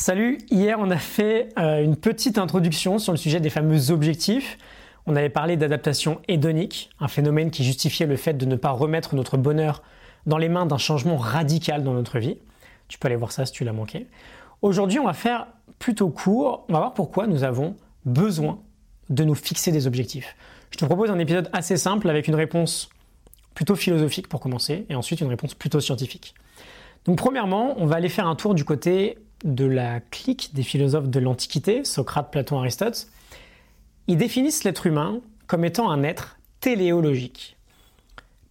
Salut, hier on a fait euh, une petite introduction sur le sujet des fameux objectifs. On avait parlé d'adaptation hédonique, un phénomène qui justifiait le fait de ne pas remettre notre bonheur dans les mains d'un changement radical dans notre vie. Tu peux aller voir ça si tu l'as manqué. Aujourd'hui, on va faire plutôt court. On va voir pourquoi nous avons besoin de nous fixer des objectifs. Je te propose un épisode assez simple avec une réponse plutôt philosophique pour commencer et ensuite une réponse plutôt scientifique. Donc premièrement, on va aller faire un tour du côté de la clique des philosophes de l'Antiquité, Socrate, Platon, Aristote, ils définissent l'être humain comme étant un être téléologique.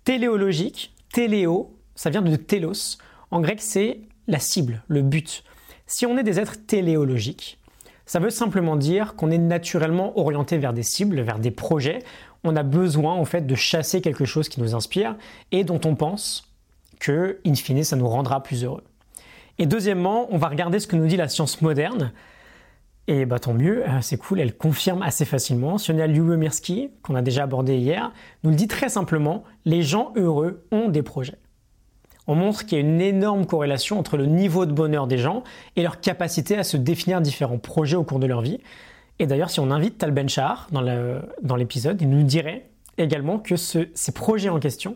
Téléologique, téléo, ça vient de télos. En grec, c'est la cible, le but. Si on est des êtres téléologiques, ça veut simplement dire qu'on est naturellement orienté vers des cibles, vers des projets. On a besoin en fait de chasser quelque chose qui nous inspire et dont on pense que, in fine, ça nous rendra plus heureux. Et deuxièmement, on va regarder ce que nous dit la science moderne. Et bah tant mieux, euh, c'est cool, elle confirme assez facilement. Sonia Lyubomirsky, qu'on a déjà abordé hier, nous le dit très simplement, les gens heureux ont des projets. On montre qu'il y a une énorme corrélation entre le niveau de bonheur des gens et leur capacité à se définir différents projets au cours de leur vie. Et d'ailleurs, si on invite Tal Ben Shahar dans l'épisode, il nous dirait également que ces projets en question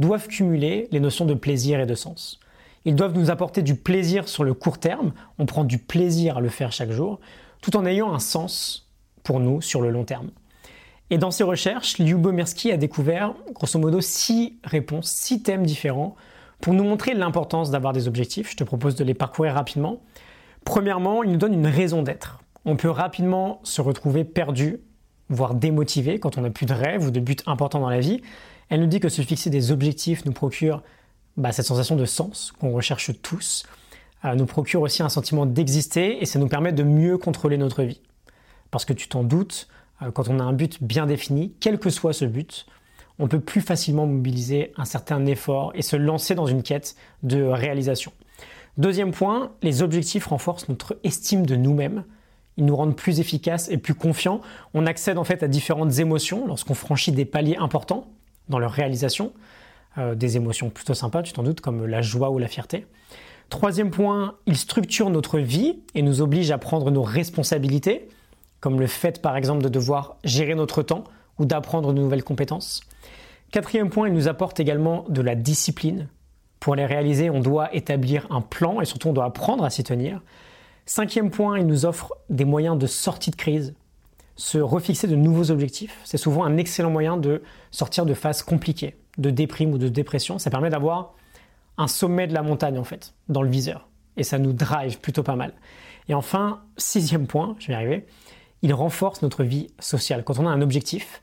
doivent cumuler les notions de plaisir et de sens. Ils doivent nous apporter du plaisir sur le court terme, on prend du plaisir à le faire chaque jour, tout en ayant un sens pour nous sur le long terme. Et dans ses recherches, Lyubomirsky a découvert grosso modo six réponses, six thèmes différents pour nous montrer l'importance d'avoir des objectifs. Je te propose de les parcourir rapidement. Premièrement, il nous donne une raison d'être. On peut rapidement se retrouver perdu, voire démotivé quand on n'a plus de rêve ou de but important dans la vie. Elle nous dit que se fixer des objectifs nous procure bah, cette sensation de sens qu'on recherche tous euh, nous procure aussi un sentiment d'exister et ça nous permet de mieux contrôler notre vie. Parce que tu t'en doutes, euh, quand on a un but bien défini, quel que soit ce but, on peut plus facilement mobiliser un certain effort et se lancer dans une quête de réalisation. Deuxième point, les objectifs renforcent notre estime de nous-mêmes. Ils nous rendent plus efficaces et plus confiants. On accède en fait à différentes émotions lorsqu'on franchit des paliers importants dans leur réalisation. Euh, des émotions plutôt sympas, tu t'en doutes, comme la joie ou la fierté. Troisième point, il structure notre vie et nous oblige à prendre nos responsabilités, comme le fait par exemple de devoir gérer notre temps ou d'apprendre de nouvelles compétences. Quatrième point, il nous apporte également de la discipline. Pour les réaliser, on doit établir un plan et surtout on doit apprendre à s'y tenir. Cinquième point, il nous offre des moyens de sortie de crise. Se refixer de nouveaux objectifs, c'est souvent un excellent moyen de sortir de phases compliquées de déprime ou de dépression, ça permet d'avoir un sommet de la montagne en fait, dans le viseur. Et ça nous drive plutôt pas mal. Et enfin, sixième point, je vais y arriver, il renforce notre vie sociale. Quand on a un objectif,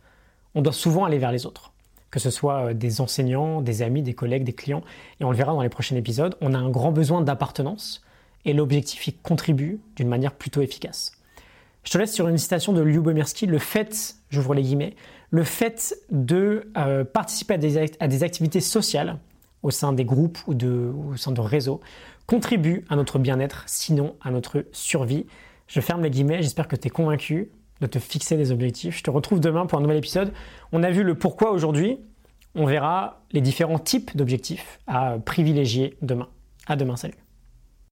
on doit souvent aller vers les autres. Que ce soit euh, des enseignants, des amis, des collègues, des clients. Et on le verra dans les prochains épisodes, on a un grand besoin d'appartenance. Et l'objectif y contribue d'une manière plutôt efficace. Je te laisse sur une citation de Lyubomirsky. Le fait, j'ouvre les guillemets, le fait de euh, participer à des, activités sociales au sein des groupes ou au sein de réseaux contribue à notre bien-être, sinon à notre survie. Je ferme les guillemets, j'espère que tu es convaincu de te fixer des objectifs. Je te retrouve demain pour un nouvel épisode. On a vu le pourquoi aujourd'hui, on verra les différents types d'objectifs à privilégier demain. À demain, salut.